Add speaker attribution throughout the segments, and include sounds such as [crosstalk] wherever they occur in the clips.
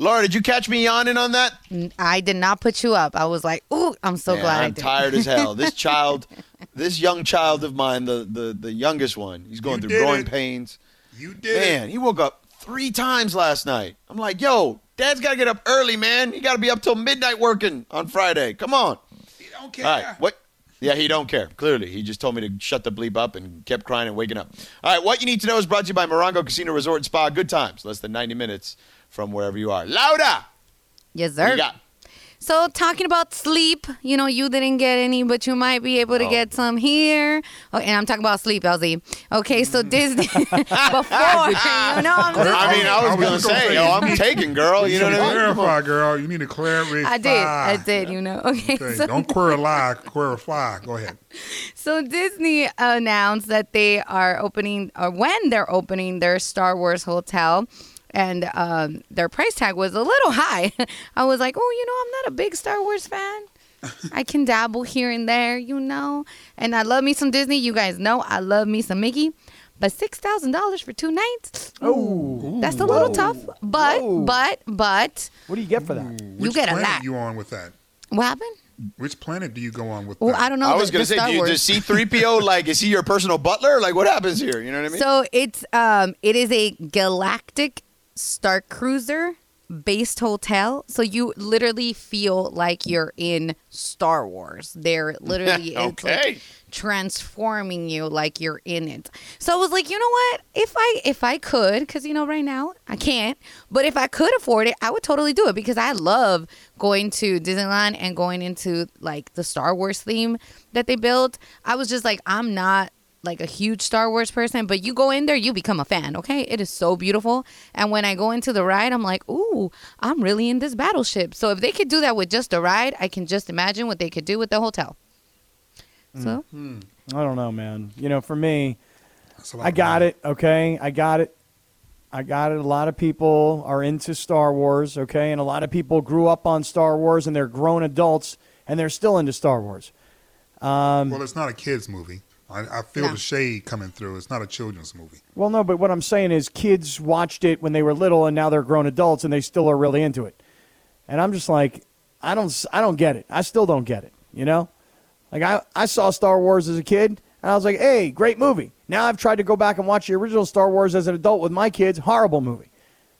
Speaker 1: Laura, did you catch me yawning on that?
Speaker 2: I did not put you up. I was like, ooh, I'm so
Speaker 1: Man,
Speaker 2: glad I did.
Speaker 1: I'm
Speaker 2: did.
Speaker 1: tired as hell. This [laughs] child, this young child of mine, the the, the youngest one, he's going
Speaker 3: You
Speaker 1: through growing
Speaker 3: it.
Speaker 1: pains.
Speaker 3: You did
Speaker 1: Man, he woke up three times last night. I'm like, yo, Dad's got to get up early, man. He got to be up till midnight working on Friday. Come on.
Speaker 3: it. You don't care.
Speaker 1: All right, what? Yeah, he don't care. Clearly, he just told me to shut the bleep up and kept crying and waking up. All right, what you need to know is brought to you by Morongo Casino Resort and Spa. Good times, less than 90 minutes from wherever you are. Louder.
Speaker 2: Yes,
Speaker 1: What
Speaker 2: sir.
Speaker 1: you got?
Speaker 2: So talking about sleep, you know, you didn't get any, but you might be able to
Speaker 1: Oh.
Speaker 2: get some here. Oh, and I'm talking about sleep, LZ. Okay, so mm. Disney [laughs] before, you know, I'm just
Speaker 1: I mean, I was
Speaker 3: was
Speaker 1: going to say,
Speaker 3: say,
Speaker 1: yo, I'm taking, girl. You know what I mean?
Speaker 3: Clarify, girl. You need to clarify.
Speaker 2: I did, I did, you know. Okay,
Speaker 3: Okay,
Speaker 2: so
Speaker 3: don't queer a lie, queer a fly. Go ahead. [laughs]
Speaker 2: So Disney announced that they are opening, or when they're opening their Star Wars hotel, and um, their price tag was a little high. [laughs] I was like, oh, you know, I'm not a big Star Wars fan. [laughs] I can dabble here and there, you know, and I love me some Disney. You guys know I love me some Mickey. But six thousand dollars for two nights?
Speaker 4: Oh,
Speaker 2: That's a little tough. But
Speaker 4: Whoa.
Speaker 2: but but
Speaker 4: what do you get for that?
Speaker 3: Which
Speaker 2: get a
Speaker 3: planet
Speaker 2: lot.
Speaker 3: you on with that?
Speaker 2: what happened?
Speaker 3: Which planet do you go on with
Speaker 2: Well,
Speaker 3: that?
Speaker 2: I don't know.
Speaker 1: I was going to say, do you, does C three PO like, is he your personal butler? Like, what happens here? You know what I mean?
Speaker 2: So it's um it is a galactic star cruiser based hotel. So you literally feel like you're in Star Wars. They're [laughs] literally it's like
Speaker 1: Okay.
Speaker 2: transforming you like you're in it. So I was like, you know what? If I if I could, because you know right now I can't, but if I could afford it, I would totally do it because I love going to Disneyland and going into like the Star Wars theme that they built. I was just like, I'm not like a huge Star Wars person, but you go in there, you become a fan, okay? It is so beautiful. And when I go into the ride, I'm like, ooh, I'm really in this battleship. So if they could do that with just a ride, I can just imagine what they could do with the hotel. So
Speaker 4: I don't know, man. You know, for me,
Speaker 3: That's a lot
Speaker 4: I got
Speaker 3: money.
Speaker 4: it. Okay, I got it. I got it. A lot of people are into Star Wars. Okay, and a lot of people grew up on Star Wars, and they're grown adults, and they're still into Star Wars.
Speaker 3: Um, Well, it's not a kids movie. I, I feel
Speaker 2: No.
Speaker 3: the shade coming through. It's not a children's movie.
Speaker 4: Well, no, but what I'm saying is, kids watched it when they were little, and now they're grown adults, and they still are really into it. And I'm just like, I don't, I don't get it. I still don't get it. You know, like I, I saw Star Wars as a kid, and I was like, hey, great movie. Now I've tried to go back and watch the original Star Wars as an adult with my kids. Horrible movie.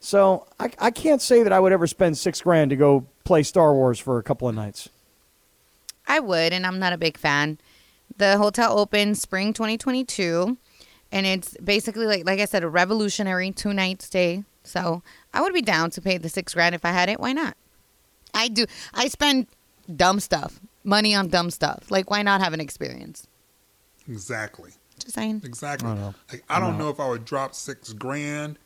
Speaker 4: So I, I can't say that I would ever spend six grand to go play Star Wars for a couple of nights.
Speaker 2: I would, and I'm not a big fan. The hotel opens spring 2022, and it's basically like like I said, a revolutionary two night stay. So I would be down to pay the six grand if I had it. Why not? I do. I spend dumb stuff, money on dumb stuff. Like why not have an experience?
Speaker 3: Exactly.
Speaker 2: Just saying.
Speaker 3: Exactly.
Speaker 4: I don't know.
Speaker 3: Like, I don't know if I would drop six grand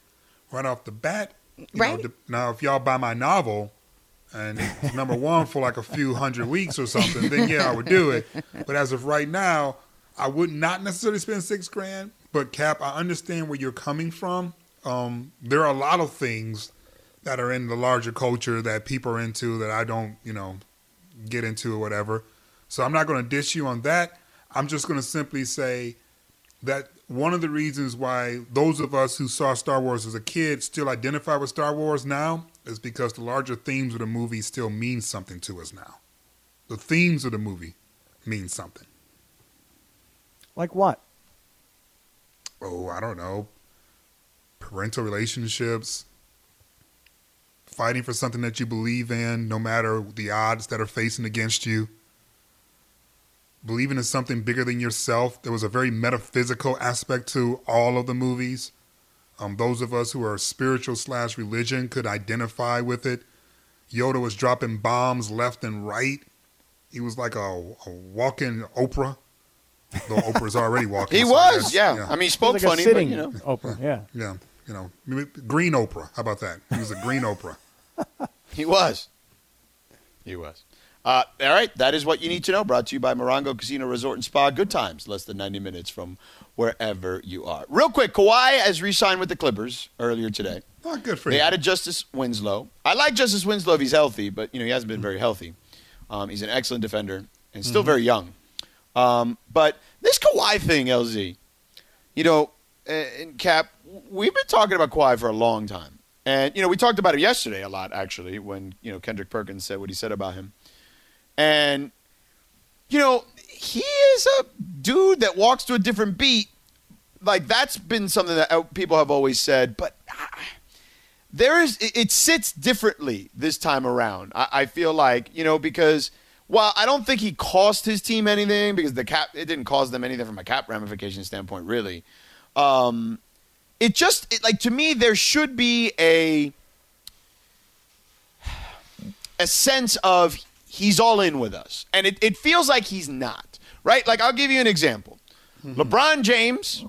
Speaker 3: right off the bat. You
Speaker 2: Right.
Speaker 3: Know, now, if y'all buy my novel and number one for like a few hundred weeks or something, then yeah, I would do it. But as of right now, I would not necessarily spend six grand. But Cap, I understand where you're coming from. Um, there are a lot of things that are in the larger culture that people are into that I don't, you know, get into or whatever. So I'm not going to dish you on that. I'm just going to simply say that one of the reasons why those of us who saw Star Wars as a kid still identify with Star Wars now is because the larger themes of the movie still mean something to us now. The themes of the movie mean something.
Speaker 4: Like what?
Speaker 3: Oh, I don't know. Parental relationships, fighting for something that you believe in, no matter the odds that are facing against you. Believing in something bigger than yourself. There was a very metaphysical aspect to all of the movies. Um, those of us who are spiritual slash religion could identify with it. Yoda was dropping bombs left and right. He was like a, a walking Oprah. Though Oprah's already [laughs] walking.
Speaker 1: he
Speaker 3: so
Speaker 1: was,
Speaker 3: guess,
Speaker 1: yeah. I mean, he spoke
Speaker 4: Like a
Speaker 1: funny,
Speaker 4: sitting
Speaker 1: but, you know.
Speaker 4: Oprah. Yeah.
Speaker 3: Yeah, you know, green Oprah. How about that? He was a green Oprah. [laughs]
Speaker 1: He was. He was. Uh, all right, that is what you need to know. Brought to you by Morongo Casino Resort and Spa. Good times, less than 90 minutes from wherever you are. Real quick, Kawhi has re-signed with the Clippers earlier today.
Speaker 3: Not good for
Speaker 1: They
Speaker 3: you.
Speaker 1: added Justice Winslow. I like Justice Winslow if he's healthy, but you know he hasn't been very healthy. Um, he's an excellent defender and still very young. Um, but this Kawhi thing, LZ, you know, and Cap, we've been talking about Kawhi for a long time. And you know, we talked about him yesterday a lot actually when, you know, Kendrick Perkins said what he said about him. And you know, he is a dude that walks to a different beat. Like that's been something that uh, people have always said, but ah, there is it, it sits differently this time around. I, I feel like you know because while I don't think he cost his team anything because the cap it didn't cause them anything from a cap ramification standpoint really. Um, it just it, like to me there should be a a sense of he's all in with us, and it, it feels like he's not right. Like I'll give you an example. Mm-hmm. LeBron James,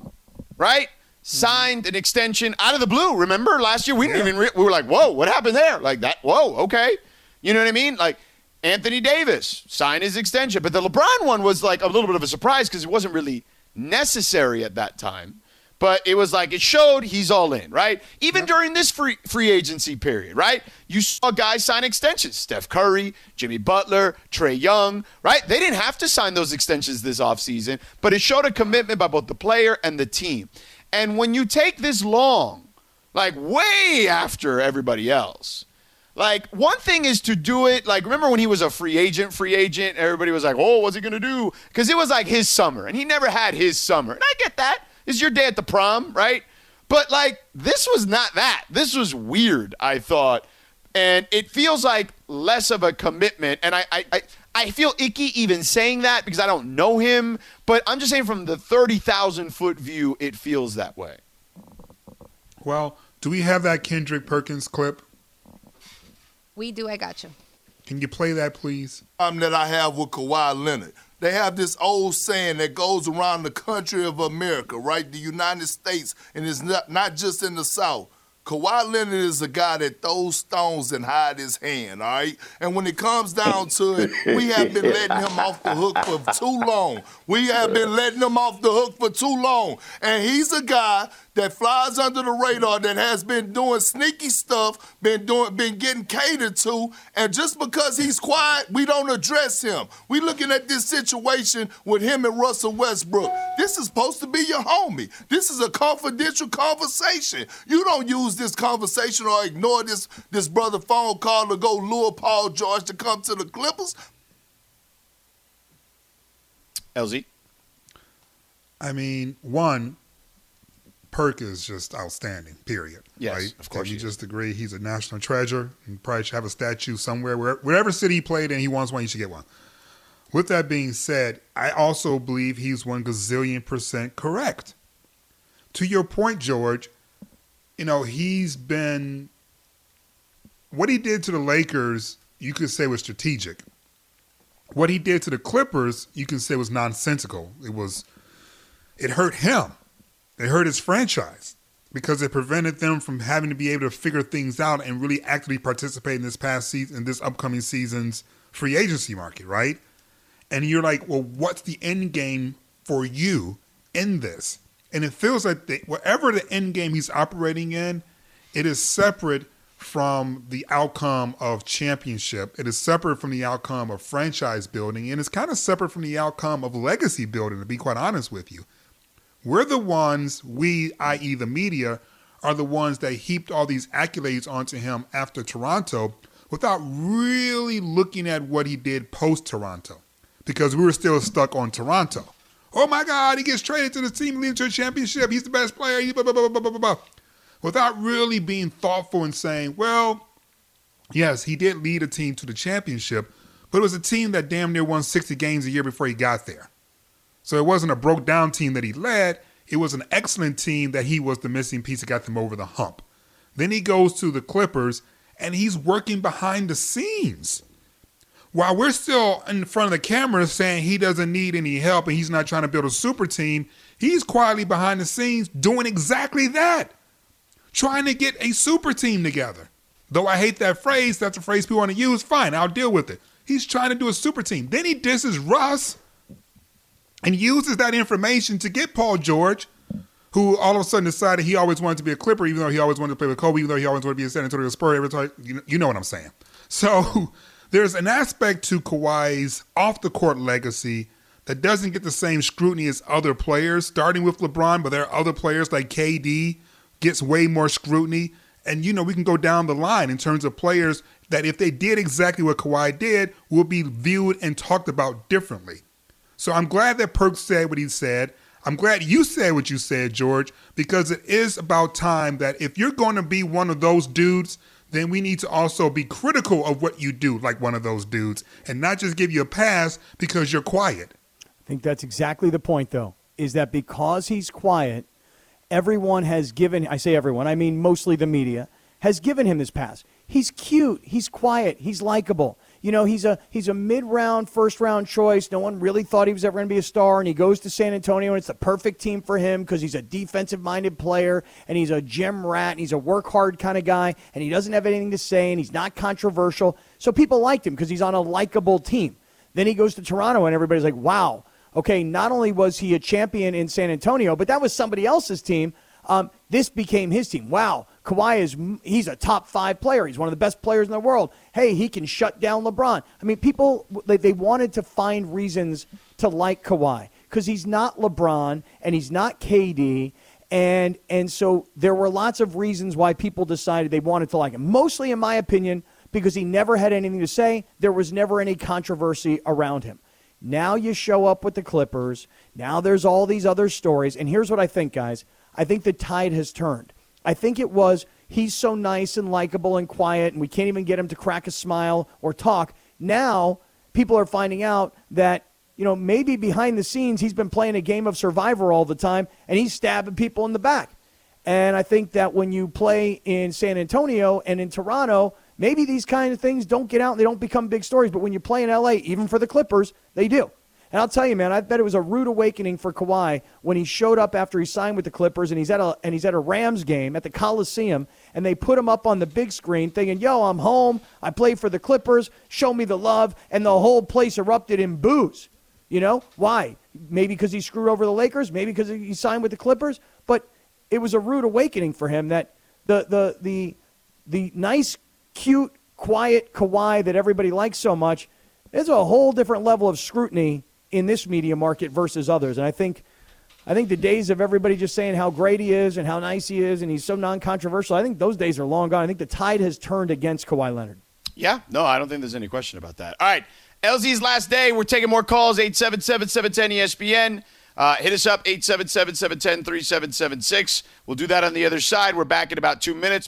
Speaker 1: right? Signed an extension out of the blue. Remember last year we didn't even re- we were like, "Whoa, what happened there?" Like that. Whoa, okay. You know what I mean? Like Anthony Davis signed his extension, but the LeBron one was like a little bit of a surprise because it wasn't really necessary at that time. But it was like it showed he's all in, right? Even during this free free agency period, right? You saw guys sign extensions. Steph Curry, Jimmy Butler, Trae Young, right? They didn't have to sign those extensions this offseason, but it showed a commitment by both the player and the team. And when you take this long, like way after everybody else, like one thing is to do it. Like remember when he was a free agent, free agent, everybody was like, "Oh, what's he gonna do?" Because it was like his summer, and he never had his summer. And I get that. It's your day at the prom, right? But like this was not that. This was weird. I thought, and it feels like less of a commitment. And I, I, I, I feel icky even saying that because I don't know him. But I'm just saying from the thirty thousand foot view, it feels that way.
Speaker 3: Well, do we have that Kendrick Perkins clip?
Speaker 2: We do. I got you.
Speaker 3: Can you play that, please?
Speaker 5: problem that I have with Kawhi Leonard. They have this old saying that goes around the country of America, right? The United States, and it's not, not just in the South. Kawhi Leonard is a guy that throws stones and hide his hand, all right? And when it comes down to it, we have been letting him off the hook for too long. We have been letting him off the hook for too long. And he's a guy that flies under the radar that has been doing sneaky stuff, been doing been getting catered to, and just because he's quiet, we don't address him. We looking at this situation with him and Russell Westbrook. This is supposed to be your homie. This is a confidential conversation. You don't use this conversation or ignore this this brother phone call to go lure Paul George to come to the Clippers.
Speaker 1: LZ.
Speaker 3: I mean, one, Perk is just outstanding, period.
Speaker 1: Yes,
Speaker 3: right?
Speaker 1: of course
Speaker 3: You just agree he's a national treasure. You probably should have a statue somewhere. Where, wherever city he played in, he wants one, you should get one. With that being said, I also believe he's one gazillion percent correct. To your point, George, you know, he's been. What he did to the Lakers, you could say was strategic. What he did to the Clippers, you can say was nonsensical. It was. It hurt him. It hurt his franchise because it prevented them from having to be able to figure things out and really actively participate in this past season, in this upcoming season's free agency market, right? And you're like, well, what's the end game for you in this? And it feels like the, whatever the end game he's operating in, it is separate from the outcome of championship. It is separate from the outcome of franchise building, and it's kind of separate from the outcome of legacy building, to be quite honest with you. We're the ones, we, i.e., the media, are the ones that heaped all these accolades onto him after Toronto without really looking at what he did post Toronto because we were still stuck on Toronto. Oh my God, he gets traded to the team leading to a championship. He's the best player. He blah, blah, blah, blah, blah, blah. Without really being thoughtful and saying, well, yes, he did lead a team to the championship, but it was a team that damn near won 60 games a year before he got there. So it wasn't a broke down team that he led. It was an excellent team that he was the missing piece that got them over the hump. Then he goes to the Clippers and he's working behind the scenes. While we're still in front of the camera saying he doesn't need any help and he's not trying to build a super team, he's quietly behind the scenes doing exactly that. Trying to get a super team together. Though I hate that phrase, that's a phrase people want to use, fine, I'll deal with it. He's trying to do a super team. Then he disses Russ and uses that information to get Paul George, who all of a sudden decided he always wanted to be a Clipper, even though he always wanted to play with Kobe, even though he always wanted to be a San Antonio Spur. Every time, you know, you know what I'm saying. So there's an aspect to Kawhi's off the court legacy that doesn't get the same scrutiny as other players, starting with LeBron, but there are other players like KD gets way more scrutiny. And you know, we can go down the line in terms of players that if they did exactly what Kawhi did, will be viewed and talked about differently. So I'm glad that Perk said what he said. I'm glad you said what you said, George, because it is about time that if you're going to be one of those dudes, then we need to also be critical of what you do, like one of those dudes, and not just give you a pass because you're quiet.
Speaker 4: I think that's exactly the point, though, is that because he's quiet, everyone has given, I say everyone, I mean mostly the media, has given him this pass. He's cute, he's quiet, he's likable. You know, he's a he's a mid-round, first-round choice. No one really thought he was ever going to be a star, and he goes to San Antonio, and it's the perfect team for him because he's a defensive-minded player, and he's a gym rat, and he's a work-hard kind of guy, and he doesn't have anything to say, and he's not controversial. So people liked him because he's on a likable team. Then he goes to Toronto, and everybody's like, "Wow, okay." Not only was he a champion in San Antonio, but that was somebody else's team. Um, this became his team. Wow, Kawhi is he's a top five player. He's one of the best players in the world. Hey, he can shut down LeBron. I mean, people they, they wanted to find reasons to like Kawhi because he's not LeBron and he's not KD. And and so there were lots of reasons why people decided they wanted to like him. Mostly, in my opinion, because he never had anything to say. There was never any controversy around him. Now you show up with the Clippers. Now there's all these other stories. And here's what I think, guys. I think the tide has turned. I think it was he's so nice and likable and quiet, and we can't even get him to crack a smile or talk. Now people are finding out that you know maybe behind the scenes he's been playing a game of Survivor all the time, and he's stabbing people in the back. And I think that when you play in San Antonio and in Toronto, maybe these kind of things don't get out and they don't become big stories. But when you play in LA, even for the Clippers, they do. And I'll tell you, man, I bet it was a rude awakening for Kawhi when he showed up after he signed with the Clippers and he's at a and he's at a Rams game at the Coliseum and they put him up on the big screen thinking, "Yo, I'm home. I play for the Clippers. Show me the love." And the whole place erupted in boos. You know? Why? Maybe because he screwed over the Lakers, maybe because he signed with the Clippers, but it was a rude awakening for him that the the the the nice, cute, quiet Kawhi that everybody likes so much is a whole different level of scrutiny in this media market versus others. And I think I think the days of everybody just saying how great he is and how nice he is and he's so non-controversial, I think those days are long gone. I think the tide has turned against Kawhi Leonard.
Speaker 1: Yeah, no, I don't think there's any question about that. All right, LZ's last day. We're taking more calls. 877-710-ESPN. Uh, hit us up, 877-710-3776. We'll do that on the other side. We're back in about two minutes.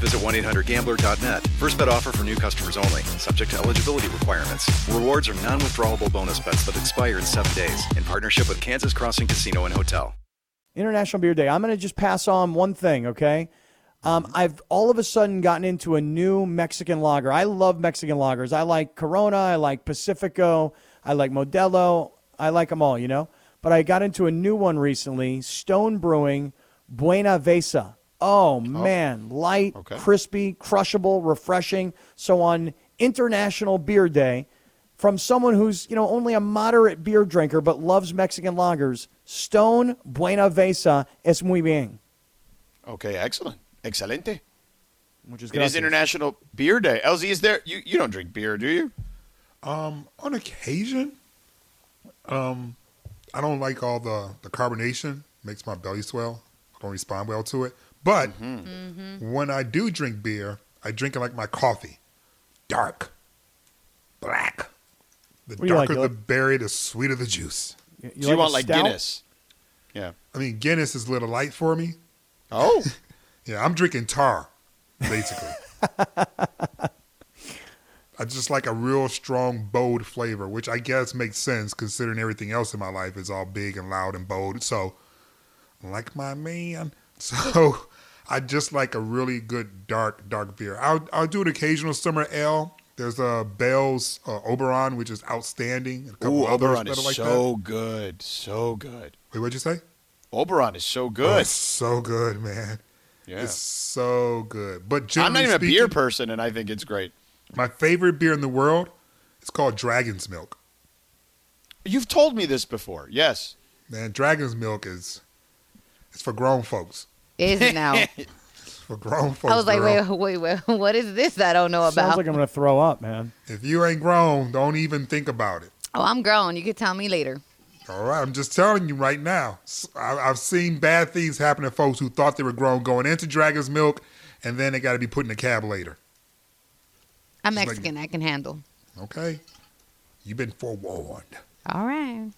Speaker 6: visit 1-800-GAMBLER.net. First bet offer for new customers only. Subject to eligibility requirements. Rewards are non-withdrawable bonus bets that expire in seven days. In partnership with Kansas Crossing Casino and Hotel.
Speaker 4: International Beer Day. I'm going to just pass on one thing, okay? Um, I've all of a sudden gotten into a new Mexican lager. I love Mexican lagers. I like Corona. I like Pacifico. I like Modelo. I like them all, you know? But I got into a new one recently Stone Brewing Buenaveza. Oh, man. Light,
Speaker 1: Okay.
Speaker 4: crispy, crushable, refreshing. So on International Beer Day, from someone who's, you know, only a moderate beer drinker but loves Mexican lagers, Stone Buenaveza es muy bien.
Speaker 1: Okay, excellent. Excelente.
Speaker 4: Which is
Speaker 1: It is. International Beer Day. LZ, is there? You, you don't drink beer, do you?
Speaker 3: Um, on occasion, um, I don't like all the the carbonation. Makes my belly swell. I don't respond well to it. But mm-hmm. Mm-hmm. when I do drink beer, I drink it like my coffee, dark, black. The
Speaker 4: What do like,
Speaker 3: darker the
Speaker 4: like-
Speaker 3: berry, the sweeter the juice.
Speaker 4: You,
Speaker 1: Do you
Speaker 4: a
Speaker 1: want like
Speaker 4: stout?
Speaker 1: Guinness? Yeah.
Speaker 3: I mean, Guinness is a little light for me.
Speaker 1: Oh, [laughs]
Speaker 3: Yeah, I'm drinking tar, basically. [laughs] I just like a real strong, bold flavor, which I guess makes sense considering everything else in my life is all big and loud and bold. So like my man. [laughs] So I just like a really good dark, dark beer. I'll, I'll do an occasional summer ale. There's a Bell's uh, Oberon, which is outstanding. And a couple
Speaker 1: Ooh, Oberon
Speaker 3: that
Speaker 1: is
Speaker 3: like
Speaker 1: so good, so good.
Speaker 3: Wait, what'd you say?
Speaker 1: Oberon is so
Speaker 3: Oh,
Speaker 1: good.
Speaker 3: it's so good, man.
Speaker 1: yeah.
Speaker 3: It's so good. But
Speaker 1: I'm not even a beer person, and I think it's great.
Speaker 3: my favorite beer in the world is called Dragon's Milk.
Speaker 1: You've told me this before. Yes.
Speaker 3: Man, Dragon's Milk is it's for grown folks.
Speaker 2: Is it now? [laughs]
Speaker 3: For grown folks.
Speaker 2: I was like,
Speaker 3: girl.
Speaker 2: wait, wait, wait. What is this I don't know about?
Speaker 4: Sounds
Speaker 2: about?
Speaker 4: like I'm going to throw up, man.
Speaker 3: If you ain't grown, don't even think about it.
Speaker 2: oh, I'm grown. You can tell me later.
Speaker 3: All right, I'm just telling you right now. I've seen bad things happen to folks who thought they were grown going into Dragon's Milk, and then they got to be put in a cab later.
Speaker 2: I'm
Speaker 3: It's like-
Speaker 2: Mexican. I can handle.
Speaker 3: Okay, you've been forewarned.
Speaker 2: All right.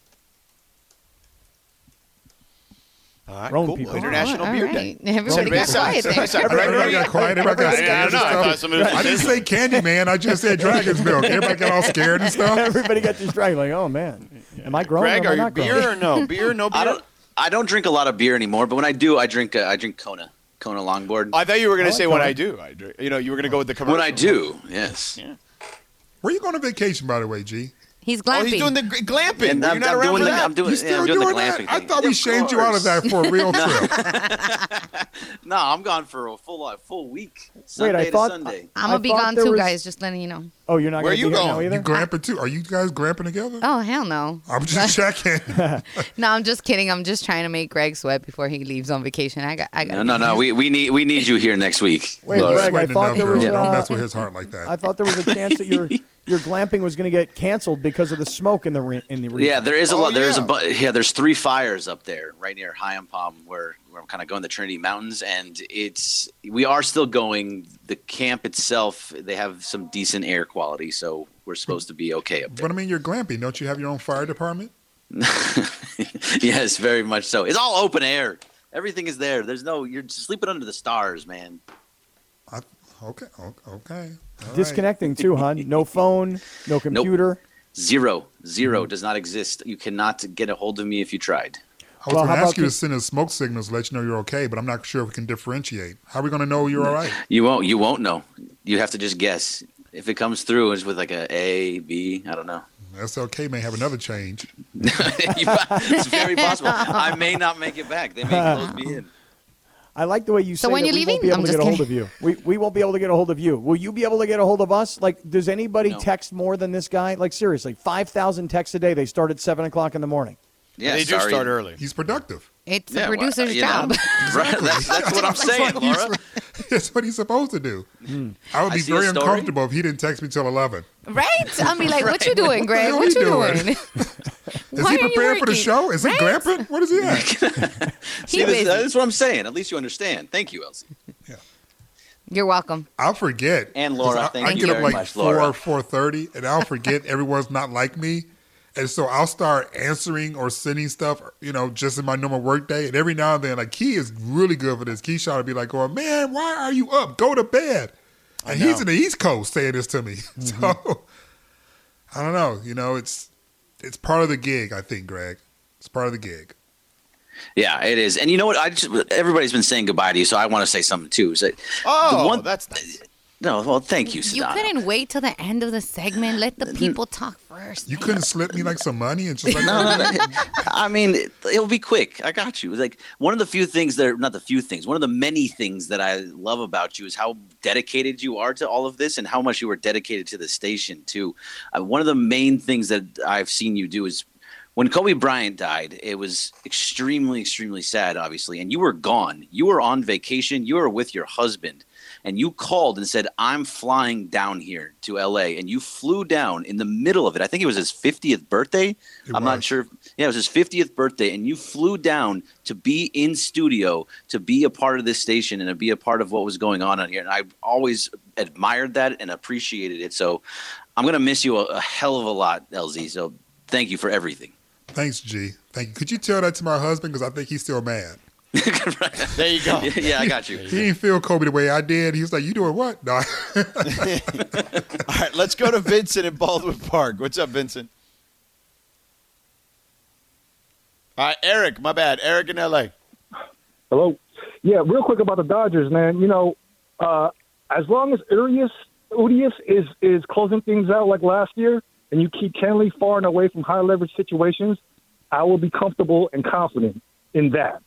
Speaker 1: All right,
Speaker 4: Grown
Speaker 1: cool.
Speaker 4: people.
Speaker 1: International
Speaker 2: All
Speaker 1: Beer
Speaker 2: right.
Speaker 1: Day.
Speaker 2: Everybody got quiet there.
Speaker 3: Everybody got quiet. Everybody got
Speaker 1: I
Speaker 3: scared
Speaker 1: don't know. I
Speaker 3: and stuff.
Speaker 1: somebody was
Speaker 3: I didn't say candy, man. I just said Dragon's Milk. [laughs] Everybody got all scared and stuff.
Speaker 4: Everybody got distracted. Like, oh man, am I grown?
Speaker 1: Greg,
Speaker 4: or
Speaker 1: are
Speaker 4: am I
Speaker 1: you
Speaker 4: not grown?
Speaker 1: beer or no? Beer, [laughs] no beer?
Speaker 7: I don't. I don't drink a lot of beer anymore, but when I do, I drink. Uh, I drink Kona, Kona Longboard.
Speaker 1: I thought you were going
Speaker 4: I
Speaker 1: to
Speaker 4: like
Speaker 1: say when
Speaker 4: Kona.
Speaker 1: I do. I drink. You know, you were going to go with the commercial.
Speaker 7: when I do, yes.
Speaker 3: Where are you going on vacation, by the way, G?
Speaker 2: He's glamping.
Speaker 1: Oh, he's doing the g- glamping.
Speaker 7: And
Speaker 1: Were you
Speaker 7: I'm,
Speaker 1: not
Speaker 7: I'm
Speaker 1: around
Speaker 7: doing
Speaker 1: for
Speaker 7: the,
Speaker 1: that?
Speaker 7: I'm doing,
Speaker 3: You
Speaker 7: yeah,
Speaker 3: still
Speaker 7: I'm doing,
Speaker 3: doing
Speaker 7: the
Speaker 3: that?
Speaker 7: glamping
Speaker 3: I thought we
Speaker 7: Of
Speaker 3: shamed you out of that for a real trip. [laughs] [laughs]
Speaker 7: No, I'm gone for a full uh, full week.
Speaker 4: Wait,
Speaker 7: Sunday
Speaker 4: I
Speaker 7: to
Speaker 4: thought
Speaker 7: Sunday.
Speaker 2: I'm gonna be gone too,
Speaker 4: was-
Speaker 2: guys. Just letting you know.
Speaker 4: Oh, you're not
Speaker 1: Where
Speaker 4: going to
Speaker 1: you
Speaker 4: be here now
Speaker 1: going?
Speaker 3: you
Speaker 4: either.
Speaker 3: glamping too? Are you guys glamping together?
Speaker 2: Oh hell no.
Speaker 3: I'm just [laughs] checking.
Speaker 2: No, I'm just kidding. I'm just trying to make Greg sweat before he leaves on vacation. I got. I got.
Speaker 7: No, no, no. We, we need we need you here next week.
Speaker 4: Wait,
Speaker 7: Laura.
Speaker 4: Greg, I thought there was.
Speaker 3: Don't mess with his heart like that.
Speaker 4: I thought there was a chance that your your glamping was going to get canceled because of the smoke in the re- in the region.
Speaker 7: Yeah, there is a
Speaker 1: Oh,
Speaker 7: lot. There is
Speaker 1: yeah.
Speaker 7: a bu- yeah. There's three fires up there, right near Hyampom, where where I'm kind of going the Trinity Mountains, and it's we are still going. The camp itself, they have some decent air quality, so we're supposed to be okay up there.
Speaker 3: But I mean, you're glamping. Don't you have your own fire department? [laughs]
Speaker 7: yes, very much so. It's all open air. Everything is there. There's no. You're sleeping under the stars, man.
Speaker 3: I, okay, okay. All right.
Speaker 4: Disconnecting too, hon. No [laughs] phone, no computer.
Speaker 7: Zero,
Speaker 4: Mm-hmm.
Speaker 7: zero does not exist. You cannot get a hold of me if you tried.
Speaker 3: I was
Speaker 4: Well,
Speaker 3: going
Speaker 4: how
Speaker 3: to ask
Speaker 4: about
Speaker 3: you to send us smoke signals, to let you know you're okay, but I'm not sure if we can differentiate. How are we going to know you're all right?
Speaker 7: You won't. You won't know. You have to just guess. If it comes through, it's with like a A, B. I don't know.
Speaker 3: SLK may have another change. [laughs]
Speaker 7: It's very possible. I may not make it back. They may [laughs] close me in.
Speaker 4: I like the way you
Speaker 2: So
Speaker 4: say
Speaker 2: when
Speaker 4: that
Speaker 2: you're
Speaker 4: we
Speaker 2: leaving?
Speaker 4: won't be able
Speaker 2: I'm
Speaker 4: to
Speaker 2: just
Speaker 4: get a hold of
Speaker 2: kidding.
Speaker 4: you. We, we won't be able to get a hold of you. Will you be able to get a hold of us? Like, does anybody
Speaker 7: No.
Speaker 4: text more than this guy? Like, seriously, 5,000 texts a day. They start at 7 o'clock in the morning.
Speaker 7: Yeah,
Speaker 1: they do start early.
Speaker 3: He's productive.
Speaker 2: It's
Speaker 7: Yeah,
Speaker 2: a
Speaker 7: well,
Speaker 2: producer's
Speaker 7: know.
Speaker 2: job. [laughs]
Speaker 7: Right, that's, that's what I'm saying,
Speaker 3: what
Speaker 7: Laura. [laughs]
Speaker 3: That's what he's supposed to do. Hmm. I would be
Speaker 7: see a
Speaker 3: very uncomfortable if he didn't text me till 11.
Speaker 2: right? I'll be like, "What [laughs] you doing, Greg?
Speaker 3: What
Speaker 2: What
Speaker 3: you
Speaker 2: you
Speaker 3: doing?
Speaker 2: doing?"
Speaker 3: Is
Speaker 2: Why
Speaker 3: he
Speaker 2: are you
Speaker 3: prepared for the show? Is he
Speaker 2: Right?
Speaker 3: glamping? What is he at?
Speaker 7: See, this, that's what I'm saying. At least you understand. Thank you, LZ. Yeah.
Speaker 2: You're welcome.
Speaker 3: I'll forget.
Speaker 7: And Laura,
Speaker 3: 'Cause I,
Speaker 7: thank
Speaker 3: I
Speaker 7: you
Speaker 3: get up like
Speaker 7: much,
Speaker 3: four,
Speaker 7: Laura.
Speaker 3: four thirty, and I'll forget everyone's not like me, and so I'll start answering or sending stuff, you know, just in my normal work day. And every now and then, like Key is really good for this. Keyshawn will be like, "Going, man, why are you up? Go to bed." And he's in the East Coast saying this to me, [laughs] mm-hmm. so I don't know. You know, it's it's part of the gig. I think, Greg. It's part of the gig.
Speaker 7: Yeah, it is. And you know what? I just everybody's been saying goodbye to you, so I want to say something too. So,
Speaker 1: Oh,
Speaker 7: the one,
Speaker 1: that's nice.
Speaker 7: No. Well, thank you,
Speaker 2: You couldn't wait till the end of the segment. Let the people talk first.
Speaker 3: You couldn't slip me like some money and just like,
Speaker 7: No, [laughs] no, no. I mean, it, it'll be quick. I got you. Like one of the few things that, are, not the few things, one of the many things that I love about you is how dedicated you are to all of this, and how much you are dedicated to the station too. Uh, one of the main things that I've seen you do is when Kobe Bryant died. It was extremely, extremely sad, obviously, and you were gone. You were on vacation. You were with your husband. And you called and said, I'm flying down here to LA. And you flew down in the middle of it. I think it was his 50th birthday.
Speaker 3: It
Speaker 7: I'm not sure. Yeah, it was his 50th birthday, and you flew down to be in studio, to be a part of this station, and to be a part of what was going on on here. And I always admired that and appreciated it. So I'm gonna miss you a, a hell of a lot, LZ. So thank you for everything.
Speaker 3: "Thanks, G. Thank you." Could you tell that to my husband because I think he's still mad. [laughs]
Speaker 1: There you go.
Speaker 7: yeah, yeah, I got you.
Speaker 3: He didn't feel Kobe the way I did. He was like, "You doing what?" No. [laughs]
Speaker 1: All right, let's go to Vincent in Baldwin Park. What's up, Vincent? All right, Eric. My bad. Eric in L.A.
Speaker 8: Hello. Yeah, real quick about the Dodgers, man. You know, uh, as long as Urias Udius is is closing things out like last year, and you keep Kenley far and away from high leverage situations, I will be comfortable and confident in that.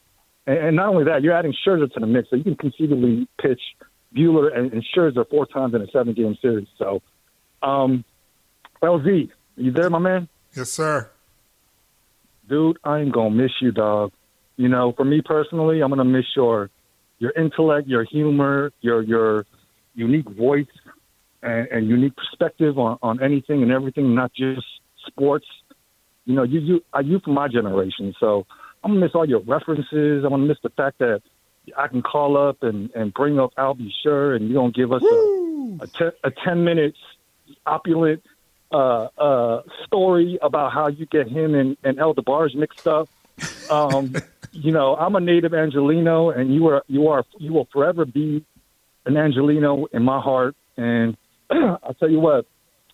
Speaker 8: And, and not only that, you're adding Scherzer to the mix, so you can conceivably pitch Buehler and, and Scherzer four times in a seven game series. So, um, LZ, you there, my man?
Speaker 3: Yes, sir.
Speaker 8: dude, I ain't gonna miss you, dog. You know, for me personally, I'm gonna miss your your intellect, your humor, your your unique voice, and, and unique perspective on, on anything and everything, not just sports. You know, you you are you from my generation, so I'm gonna miss all your references. I'm gonna miss the fact that I can call up and, and bring up be sure, and you're gonna give us a a, te- a ten minutes opulent uh, uh, story about how you get him and, and El DeBarge mixed up. Um, [laughs] you know, I'm a native Angelino, and you are you are you will forever be an Angelino in my heart. And [clears throat] I'll tell you what,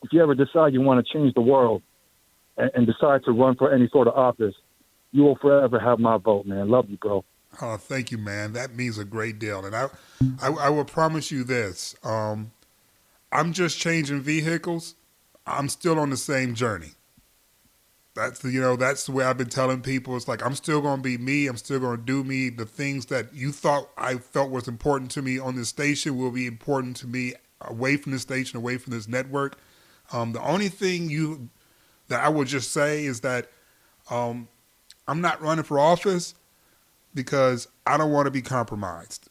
Speaker 8: if you ever decide you want to change the world and, and decide to run for any sort of office, you will forever have my vote, man. Love you, bro.
Speaker 3: Oh, thank you, man. That means a great deal. And I, I, I will promise you this: um, I'm just changing vehicles. I'm still on the same journey. That's the, you know, that's the way I've been telling people. It's like I'm still going to be me. I'm still going to do me. The things that you thought I felt was important to me on this station will be important to me away from the station, away from this network. Um, the only thing you that I would just say is that um, I'm not running for office because I don't want to be compromised.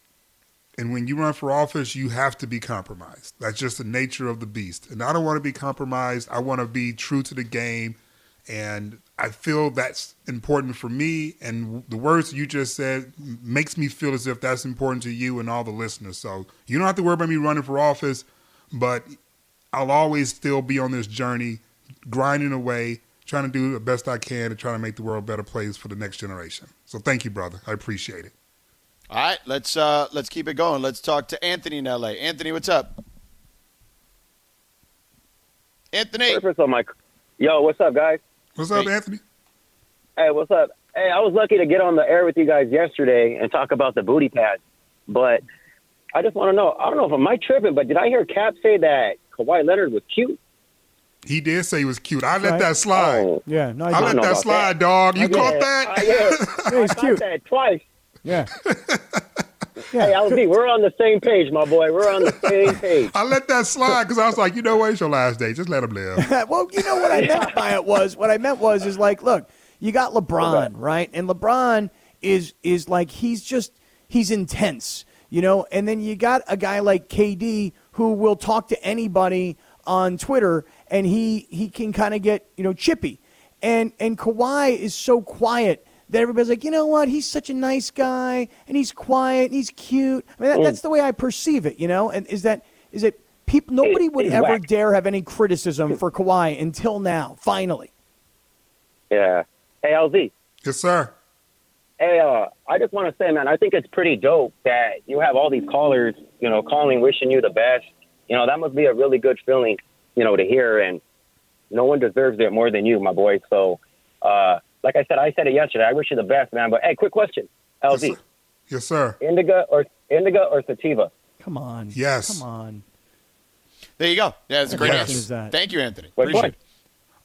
Speaker 3: And when you run for office, you have to be compromised. That's just the nature of the beast. And I don't want to be compromised. I want to be true to the game. And I feel that's important for me. And the words you just said makes me feel as if that's important to you and all the listeners. So you don't have to worry about me running for office, but I'll always still be on this journey, grinding away, trying to do the best I can to try to make the world a better place for the next generation. So thank you, brother. I appreciate it.
Speaker 1: All right, let's uh, let's keep it going. Let's talk to Anthony in L.A. Anthony, what's up? Anthony,
Speaker 9: First on my, yo, what's up, guys?
Speaker 3: What's up,
Speaker 1: Hey.
Speaker 3: Anthony?
Speaker 9: Hey, what's up? Hey, I was lucky to get on the air with you guys yesterday and talk about the booty pads, but I just want to know. I don't know if I'm I tripping, but did I hear Cap say that Kawhi Leonard was cute?
Speaker 3: He did say he was cute. I let
Speaker 4: Right.
Speaker 3: that slide.
Speaker 9: Oh,
Speaker 4: Yeah, no, I,
Speaker 3: I let that slide,
Speaker 9: that.
Speaker 3: dog. You
Speaker 9: yeah,
Speaker 3: caught that?
Speaker 9: I, yeah, [laughs]
Speaker 4: Yeah, he's cute.
Speaker 9: that twice.
Speaker 4: Yeah. [laughs]
Speaker 9: Hey, LZ, we're on the same page, my boy. We're on the same [laughs] page.
Speaker 3: I let that slide because I was like, you know what? It's your last day. Just let him live.
Speaker 4: well, you know what I meant by it was what I meant was is like, look, you got LeBron, right? And LeBron is is like he's just he's intense, you know. And then you got a guy like KD who will talk to anybody on Twitter, and he he can kind of get you know chippy. And and Kawhi is so quiet that everybody's like, you know what? He's such a nice guy, and he's quiet, and he's cute. I mean, that, that's the way I perceive it, you know. And is that is it? People, nobody would
Speaker 9: he's
Speaker 4: ever
Speaker 9: whack.
Speaker 4: dare have any criticism for Kawhi until now. Finally,
Speaker 9: Yeah. Hey, LZ.
Speaker 3: Yes, sir.
Speaker 9: Hey, uh, I just want to say, man, I think it's pretty dope that you have all these callers, you know, calling, wishing you the best. You know, that must be a really good feeling, you know, to hear. And no one deserves it more than you, my boy. So, uh, like I said, I said it yesterday. I wish you the best, man. But hey, quick question,
Speaker 3: Yes,
Speaker 9: LZ,
Speaker 3: sir. Yes, sir.
Speaker 9: indica or indica or sativa?
Speaker 4: come on.
Speaker 3: Yes.
Speaker 4: Come on.
Speaker 1: there you go. Yeah, that's a great
Speaker 3: Yes.
Speaker 1: answer. Thank you, Anthony.
Speaker 9: Which
Speaker 1: Appreciate
Speaker 9: one?
Speaker 1: it.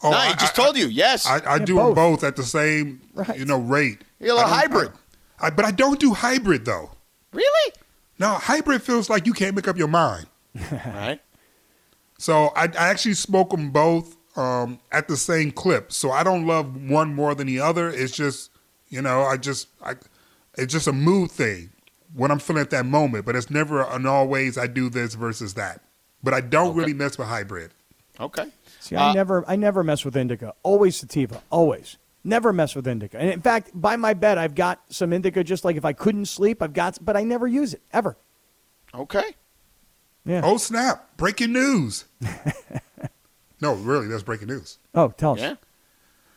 Speaker 3: Oh,
Speaker 1: no,
Speaker 3: I,
Speaker 1: he just
Speaker 3: I-
Speaker 1: told you. Yes,
Speaker 3: I, I
Speaker 4: Yeah,
Speaker 3: do them
Speaker 4: both.
Speaker 3: both at the same,
Speaker 4: Right.
Speaker 3: you know, rate.
Speaker 1: You're a little
Speaker 3: I
Speaker 1: hybrid.
Speaker 3: I, but I don't do hybrid though.
Speaker 1: really?
Speaker 3: No, hybrid feels like you can't make up your mind.
Speaker 1: All [laughs] right.
Speaker 3: So I, I actually smoke them both um, at the same clip. So I don't love one more than the other. It's just, you know, I just, I, it's just a mood thing when I'm feeling at that moment. But it's never an always I do this versus that. But I don't really mess with hybrid.
Speaker 1: Okay.
Speaker 4: See, I
Speaker 1: Uh,
Speaker 4: never, I never mess with indica. Always sativa. Always. Never mess with indica. And in fact, by my bed, I've got some indica. Just like if I couldn't sleep, I've got, but I never use it ever.
Speaker 1: Okay.
Speaker 4: Yeah.
Speaker 3: Oh snap! Breaking news. [laughs] no, really, that's breaking news.
Speaker 4: Oh, tell us.
Speaker 1: Yeah.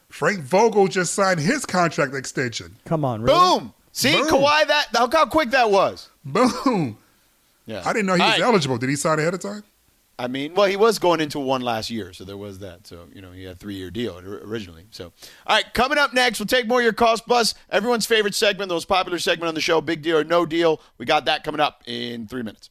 Speaker 3: Frank Vogel just signed his contract extension.
Speaker 4: Come on, really?
Speaker 1: Boom. See,
Speaker 3: Boom.
Speaker 1: Kawhi, that look how quick that was.
Speaker 3: Boom!
Speaker 1: Yeah.
Speaker 3: I didn't know he was
Speaker 1: right.
Speaker 3: eligible. Did he sign ahead of time?
Speaker 1: I mean, well, he was going into one last year, so there was that. So, you know, he had a three year deal originally. So, all right, coming up next, we'll take more of your cost plus. Everyone's favorite segment, the most popular segment on the show, Big Deal or No Deal. We got that coming up in three minutes.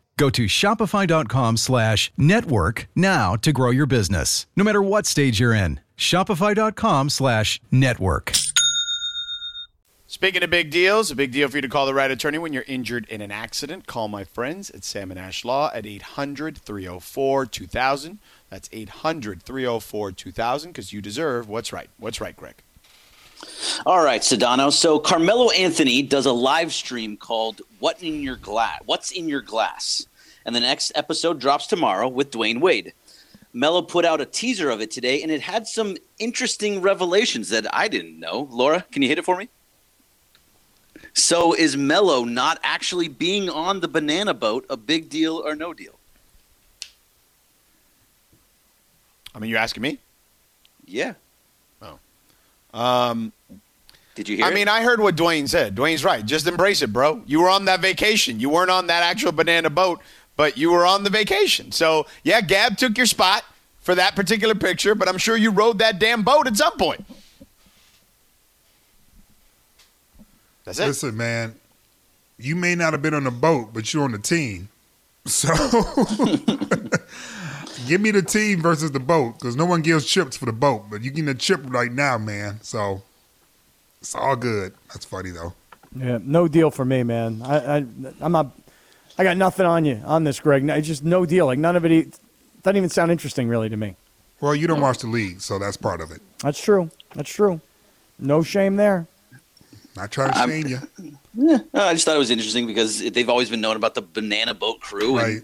Speaker 6: Go to shopify.com slash network now to grow your business, no matter what stage you're in. Shopify.com slash network.
Speaker 1: Speaking of big deals, a big deal for you to call the right attorney when you're injured in an accident. Call my friends at Sam and Ash Law at 800 304 2000. That's 800 304 2000 because you deserve what's right. What's right, Greg?
Speaker 7: All right, Sedano. So Carmelo Anthony does a live stream called "What in Your Glass." What's in your glass? And the next episode drops tomorrow with Dwyane Wade. Melo put out a teaser of it today, and it had some interesting revelations that I didn't know. Laura, can you hit it for me? So is Melo not actually being on the banana boat a big deal or no deal?
Speaker 1: I mean, you're asking me?
Speaker 7: Yeah.
Speaker 1: Um,
Speaker 7: Did you hear?
Speaker 1: I
Speaker 7: it?
Speaker 1: mean, I heard what Dwyane said. Dwyane's right. Just embrace it, bro. You were on that vacation. You weren't on that actual banana boat, but you were on the vacation. So, yeah, Gab took your spot for that particular picture, but I'm sure you rode that damn boat at some point. That's it.
Speaker 3: Listen, man, you may not have been on the boat, but you're on the team. So [laughs] [laughs] give me the team versus the boat because no one gives chips for the boat, but you getting a chip right now, man. So it's all good. That's funny though.
Speaker 4: Yeah, no deal for me, man. I, I I'm not. I got nothing on you on this, Greg. No, It's just no deal. Like none of it e- doesn't even sound interesting, really, to me.
Speaker 3: Well, you don't watch the league, so that's part of it.
Speaker 4: That's true. That's true. No shame there.
Speaker 3: Not trying to
Speaker 7: I'm-
Speaker 3: shame you.
Speaker 7: Uh, [laughs] I just thought it was interesting because they've always been known about the banana boat crew, and
Speaker 3: Right.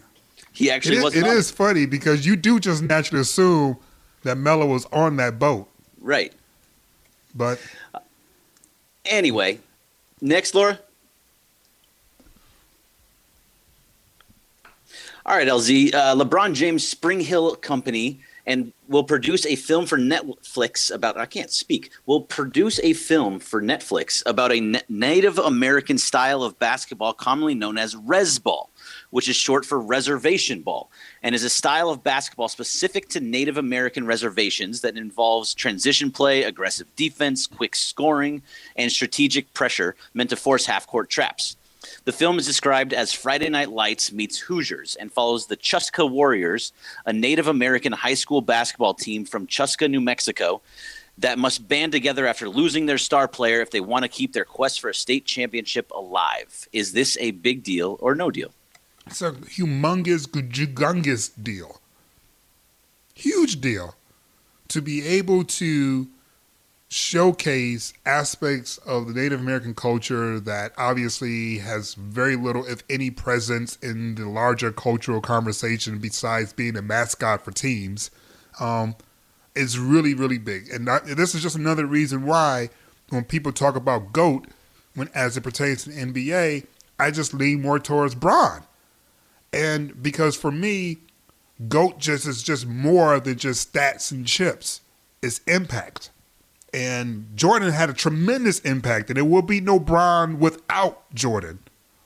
Speaker 7: He actually
Speaker 3: is,
Speaker 7: wasn't.
Speaker 3: it
Speaker 7: on
Speaker 3: is funny because you do just naturally assume that Melo was on that boat,
Speaker 7: right.
Speaker 3: but
Speaker 7: Anyway, next, Laura. All right, LZ. Uh, LeBron James SpringHill Company and will produce a film for Netflix about. I can't speak. Will produce a film for Netflix about a Native American style of basketball, commonly known as res ball, which is short for reservation ball, and is a style of basketball specific to Native American reservations that involves transition play, aggressive defense, quick scoring, and strategic pressure meant to force half court traps. The film is described as Friday Night Lights meets Hoosiers and follows the Chuska Warriors, a Native American high school basketball team from Chuska, New Mexico, that must band together after losing their star player if they want to keep their quest for a state championship alive. Is this a big deal or no deal?
Speaker 3: It's a humongous, gujungus deal. Huge deal to be able to showcase aspects of the Native American culture that obviously has very little, if any, presence in the larger cultural conversation besides being a mascot for teams. Um, is really, really big. And this is just another reason why when people talk about GOAT, when as it pertains to the NBA, I just lean more towards Bron. And because for me, GOAT just is just more than just stats and chips. It's impact. And Jordan had a tremendous impact, and there would be no Bron without Jordan.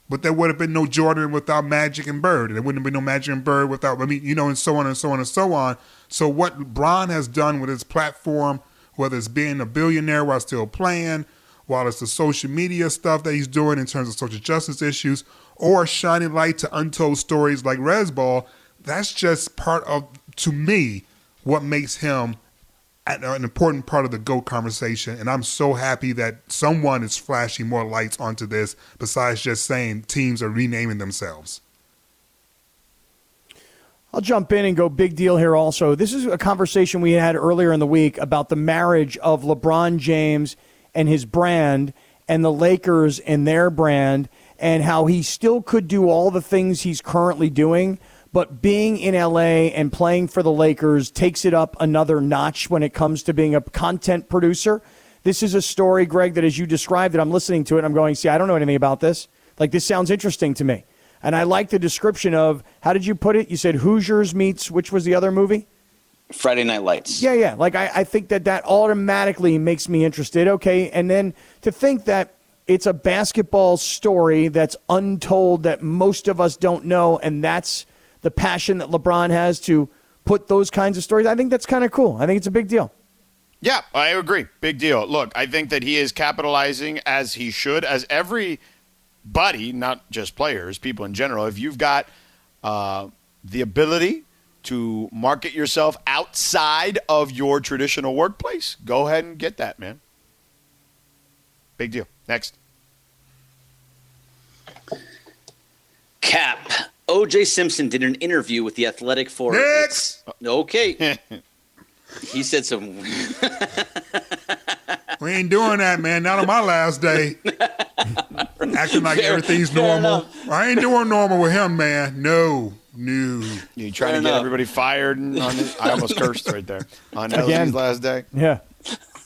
Speaker 3: But there would have been no Jordan without Magic and Bird, and there wouldn't have been no Magic and Bird without, I mean, you know, and so on and so on and so on. So what Bron has done with his platform, whether it's being a billionaire while still playing, while it's the social media stuff that he's doing in terms of social justice issues, or shining light to untold stories like Rez Ball, that's just part of, to me, what makes him an uh, an important part of the GOAT conversation. And I'm so happy that someone is flashing more lights onto this besides just saying teams are renaming themselves.
Speaker 4: I'll jump in and go big deal here also. This is a conversation we had earlier in the week about the marriage of LeBron James and his brand and the Lakers and their brand and how he still could do all the things he's currently doing, but being in LA and playing for the Lakers takes it up another notch when it comes to being a content producer. This is a story, Greg, that as you described it, I'm listening to it. I'm going, see, I don't know anything about this. Like, this sounds interesting to me. And I like the description of how did you put it? You said Hoosiers meets, which was the other movie?
Speaker 7: Friday Night Lights.
Speaker 4: Yeah, yeah. Like, I, I think that that automatically makes me interested. Okay. And then to think that it's a basketball story that's untold that most of us don't know, and that's the passion that LeBron has to put those kinds of stories. I think that's kind of cool. I think it's a big deal.
Speaker 1: Yeah, I agree. Big deal. Look, I think that he is capitalizing as he should, as everybody, not just players, people in general. If you've got uh, the ability to market yourself outside of your traditional workplace, go ahead and get that, man. Big deal. Next.
Speaker 7: Cap. OJ Simpson did an interview with The Athletic for.
Speaker 3: Next.
Speaker 7: Okay. [laughs] he said some.
Speaker 3: We ain't doing that, man. Not on my last day. [laughs] Acting like
Speaker 7: Fair-
Speaker 3: everything's
Speaker 7: fair
Speaker 3: normal.
Speaker 7: enough.
Speaker 3: I ain't doing normal with him, man. No, no.
Speaker 1: You trying
Speaker 7: Fair
Speaker 1: to get
Speaker 7: enough.
Speaker 1: everybody fired and on his, I almost [laughs] cursed right there on
Speaker 4: Again.
Speaker 1: LZ's last day.
Speaker 4: Yeah.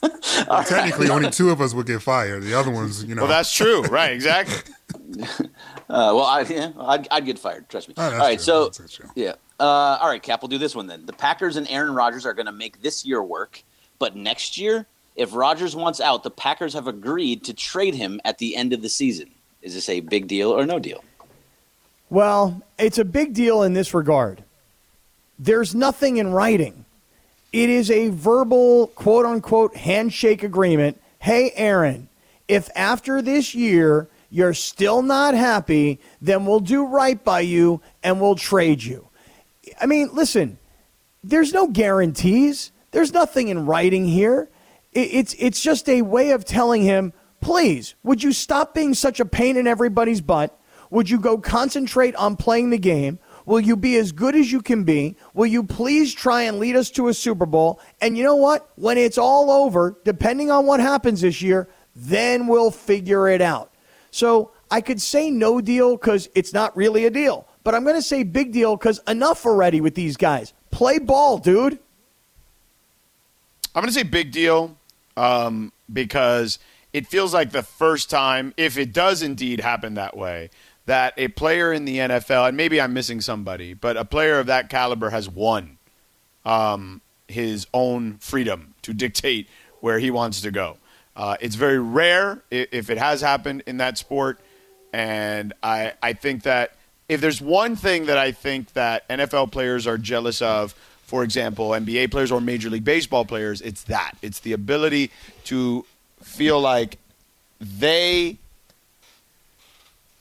Speaker 4: [laughs]
Speaker 3: Technically, only two of us would get fired. The other ones, you know.
Speaker 1: Well, that's true, right? Exactly. [laughs] [laughs]
Speaker 7: Uh, well, I, yeah, I'd, I'd get fired. Trust me.
Speaker 3: Oh,
Speaker 7: all right,
Speaker 3: true.
Speaker 7: so
Speaker 3: That's true.
Speaker 7: yeah. Uh, all right, Cap. We'll do this one then. The Packers and Aaron Rodgers are going to make this year work, but next year, if Rodgers wants out, the Packers have agreed to trade him at the end of the season. Is this a big deal or no deal?
Speaker 4: Well, it's a big deal in this regard. There's nothing in writing. It is a verbal, quote unquote, handshake agreement. Hey, Aaron, if after this year you're still not happy, then we'll do right by you and we'll trade you. I mean, listen, there's no guarantees. There's nothing in writing here. It's it's just a way of telling him, please, would you stop being such a pain in everybody's butt? Would you go concentrate on playing the game? Will you be as good as you can be? Will you please try and lead us to a Super Bowl? And you know what? When it's all over, depending on what happens this year, then we'll figure it out. So I could say no deal because it's not really a deal. But I'm going to say big deal because enough already with these guys. Play ball, dude.
Speaker 1: I'm going to say big deal um, because it feels like the first time, if it does indeed happen that way, that a player in the NFL, and maybe I'm missing somebody, but a player of that caliber has won um, his own freedom to dictate where he wants to go. Uh, it's very rare if it has happened in that sport, and I I think that if there's one thing that I think that NFL players are jealous of, for example, NBA players or Major League Baseball players, it's that it's the ability to feel like they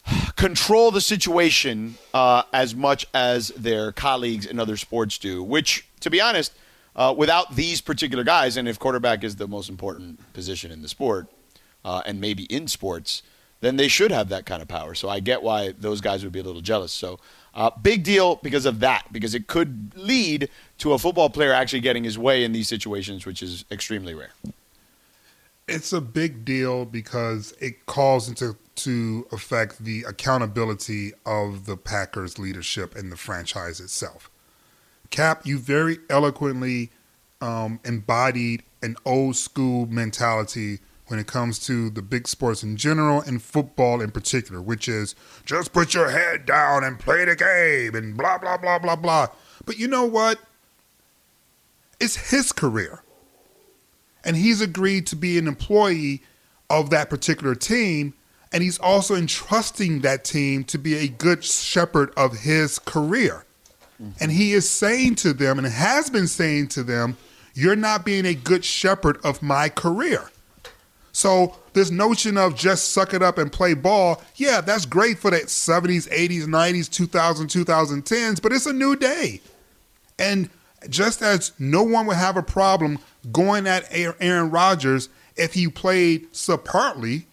Speaker 1: [sighs] control the situation uh, as much as their colleagues in other sports do. Which, to be honest, uh, without these particular guys, and if quarterback is the most important position in the sport, uh, and maybe in sports, then they should have that kind of power. So I get why those guys would be a little jealous. So uh, big deal because of that, because it could lead to a football player actually getting his way in these situations, which is extremely rare.
Speaker 3: It's a big deal because it calls into to affect the accountability of the Packers leadership and the franchise itself. Cap, you very eloquently um, embodied an old school mentality when it comes to the big sports in general and football in particular, which is just put your head down and play the game and blah blah blah blah blah. But you know what? It's his career and he's agreed to be an employee of that particular team. And he's also entrusting that team to be a good shepherd of his career. Mm-hmm. And he is saying to them and has been saying to them you're not being a good shepherd of my career. So this notion of just suck it up and play ball yeah that's great for the 70s 80s 90s 2000 2010s but it's a new day. And just as no one would have a problem going at Aaron Rodgers if he played subpartly,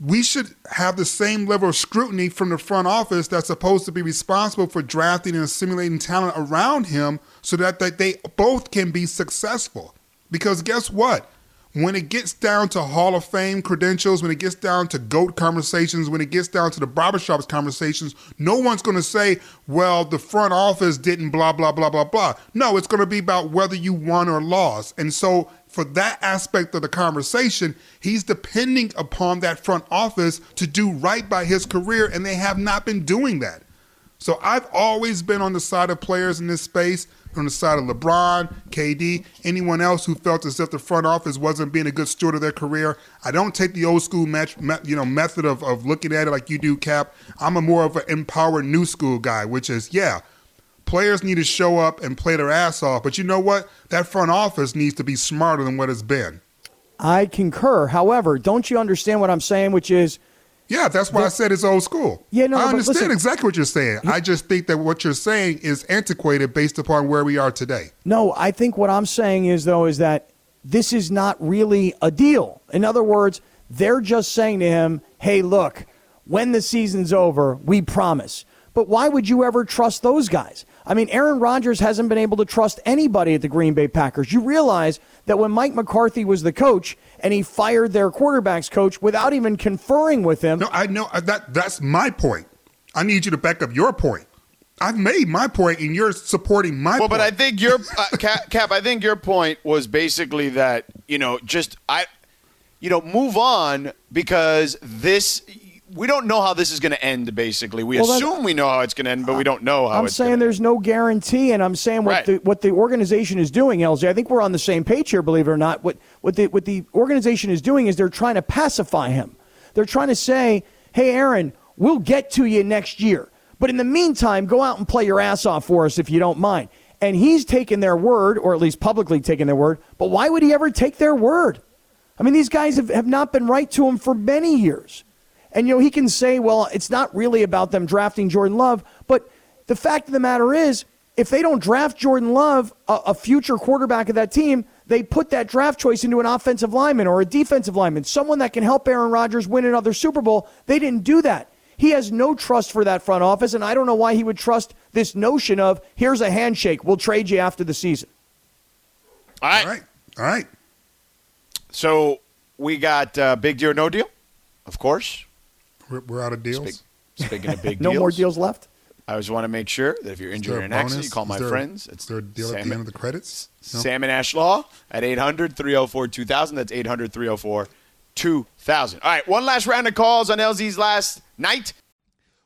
Speaker 3: we should have the same level of scrutiny from the front office that's supposed to be responsible for drafting and assimilating talent around him so that, that they both can be successful. Because guess what? When it gets down to Hall of Fame credentials, when it gets down to GOAT conversations, when it gets down to the barbershops conversations, no one's going to say, well, the front office didn't blah, blah, blah, blah, blah. No, it's going to be about whether you won or lost. And so, for that aspect of the conversation, he's depending upon that front office to do right by his career, and they have not been doing that. So I've always been on the side of players in this space, on the side of LeBron, KD, anyone else who felt as if the front office wasn't being a good steward of their career. I don't take the old school match, you know, method of, of looking at it like you do, Cap. I'm a more of an empowered new school guy, which is, yeah, players need to show up and play their ass off. But you know what? That front office needs to be smarter than what it's been.
Speaker 4: I concur. However, don't you understand what I'm saying, which is –
Speaker 3: yeah, that's why I said it's old school.
Speaker 4: Yeah, no,
Speaker 3: I understand
Speaker 4: listen-
Speaker 3: exactly what you're saying. I just think that what you're saying is antiquated based upon where we are today.
Speaker 4: No, I think what I'm saying is though is that this is not really a deal. In other words, they're just saying to him, "Hey, look, when the season's over, we promise." But why would you ever trust those guys? I mean, Aaron Rodgers hasn't been able to trust anybody at the Green Bay Packers. You realize that when Mike McCarthy was the coach and he fired their quarterbacks coach without even conferring with him.
Speaker 3: No, I know uh, that that's my point. I need you to back up your point. I've made my point, and you're supporting my.
Speaker 1: Well,
Speaker 3: point.
Speaker 1: but I think your uh, [laughs] Cap, Cap. I think your point was basically that you know just I, you know, move on because this. We don't know how this is going to end. Basically, we
Speaker 4: Well,
Speaker 1: assume we know how it's going to end, but we don't know how
Speaker 4: I'm
Speaker 1: it's.
Speaker 4: saying there's no guarantee, and I'm saying what
Speaker 1: Right.
Speaker 4: the what the organization is doing, LJ. I think we're on the same page here, believe it or not. What what the what the organization is doing is they're trying to pacify him. They're trying to say, "Hey, Aaron, we'll get to you next year, but in the meantime, go out and play your ass off for us if you don't mind." And he's taken their word, or at least publicly taken their word. But why would he ever take their word? I mean, these guys have, have not been right to him for many years. And, you know, he can say, well, it's not really about them drafting Jordan Love. But the fact of the matter is, if they don't draft Jordan Love, a, a future quarterback of that team, they put that draft choice into an offensive lineman or a defensive lineman, someone that can help Aaron Rodgers win another Super Bowl. They didn't do that. He has no trust for that front office, and I don't know why he would trust this notion of here's a handshake, we'll trade you after the season.
Speaker 1: All right.
Speaker 3: All right, all right.
Speaker 1: So we got uh, big deal or no deal, of course.
Speaker 3: We're, we're out of deals.
Speaker 1: Speak- speaking of big [laughs]
Speaker 4: No
Speaker 1: deals,
Speaker 4: more deals left?
Speaker 1: I just want to make sure that if you're injured
Speaker 3: there
Speaker 1: in an accident, you call
Speaker 3: Is
Speaker 1: my
Speaker 3: there-
Speaker 1: friends.
Speaker 3: Is there a deal at the end of the credits? No?
Speaker 1: Sam and Ash Law at 800 304 2000. That's 800 304 2000. All right, one last round of calls on LZ's last night.